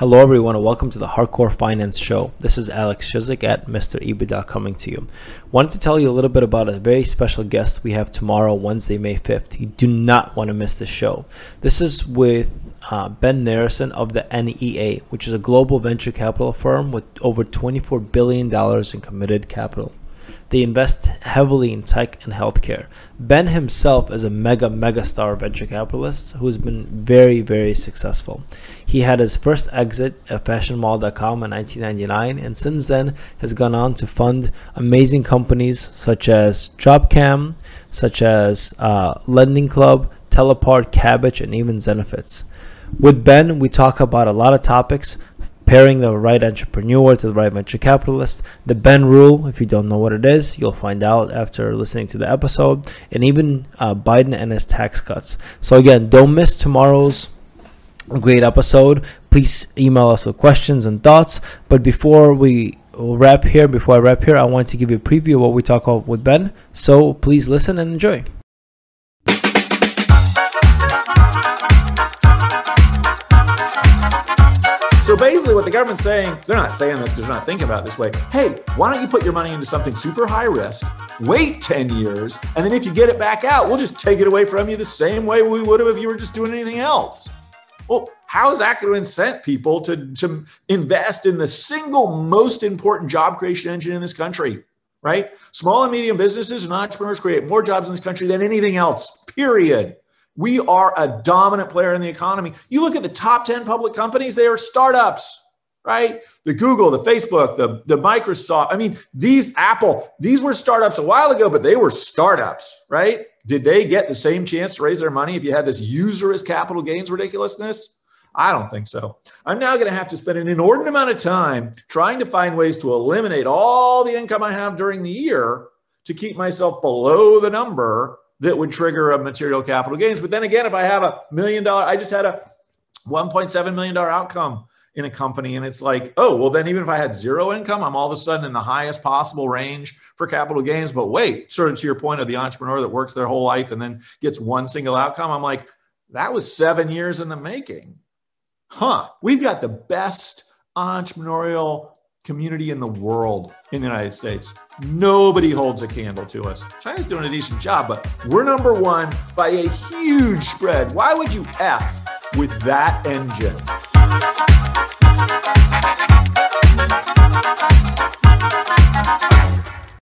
Hello, everyone, and welcome to the Hardcore Finance Show. This is Alex Shizik at Mr. EBITDA coming to you. Wanted to tell you a little bit about a very special guest we have tomorrow, Wednesday, May 5th. You do not want to miss this show. This is with uh, Ben Narasin of the NEA, which is a global venture capital firm with over $24 billion in committed capital. They invest heavily in tech and healthcare. Ben himself is a mega, mega star venture capitalist who's been very, very successful. He had his first exit at fashionmall.com in 1999 and since then has gone on to fund amazing companies such as JobCam, such as uh, Lending Club, Teleport, Kabbage, and even Zenefits. With Ben, we talk about a lot of topics pairing the right entrepreneur to the right venture capitalist, the Ben rule, if you don't know what it is, you'll find out after listening to the episode, and even uh, Biden and his tax cuts. So, again, don't miss tomorrow's great episode. Please email us with questions and thoughts. But before we wrap here, before I wrap here, I want to give you a preview of what we talk about with Ben. So, please listen and enjoy. So basically, what the government's saying, they're not saying this because they're not thinking about it this way. Hey, why don't you put your money into something super high risk, wait 10 years, and then if you get it back out, we'll just take it away from you the same way we would have if you were just doing anything else. Well, how is that going to incent people to, to invest in the single most important job creation engine in this country? Right? Small and medium businesses and entrepreneurs create more jobs in this country than anything else, period. We are a dominant player in the economy. You look at the top 10 public companies, they are startups, right? The Google, the Facebook, the, the Microsoft. I mean, these Apple, these were startups a while ago, but they were startups, right? Did they get the same chance to raise their money if you had this usurious capital gains ridiculousness? I don't think so. I'm now going to have to spend an inordinate amount of time trying to find ways to eliminate all the income I have during the year to keep myself below the number that would trigger a material capital gains. But then again, if I have a million dollar, I just had a $1.7 million outcome in a company. And it's like, oh, well, then even if I had zero income, I'm all of a sudden in the highest possible range for capital gains. But wait, sort of to your point of the entrepreneur that works their whole life and then gets one single outcome, I'm like, that was seven years in the making. Huh. We've got the best entrepreneurial community in the world in the United States. Nobody holds a candle to us. China's doing a decent job, but we're number one by a huge spread. Why would you F with that engine?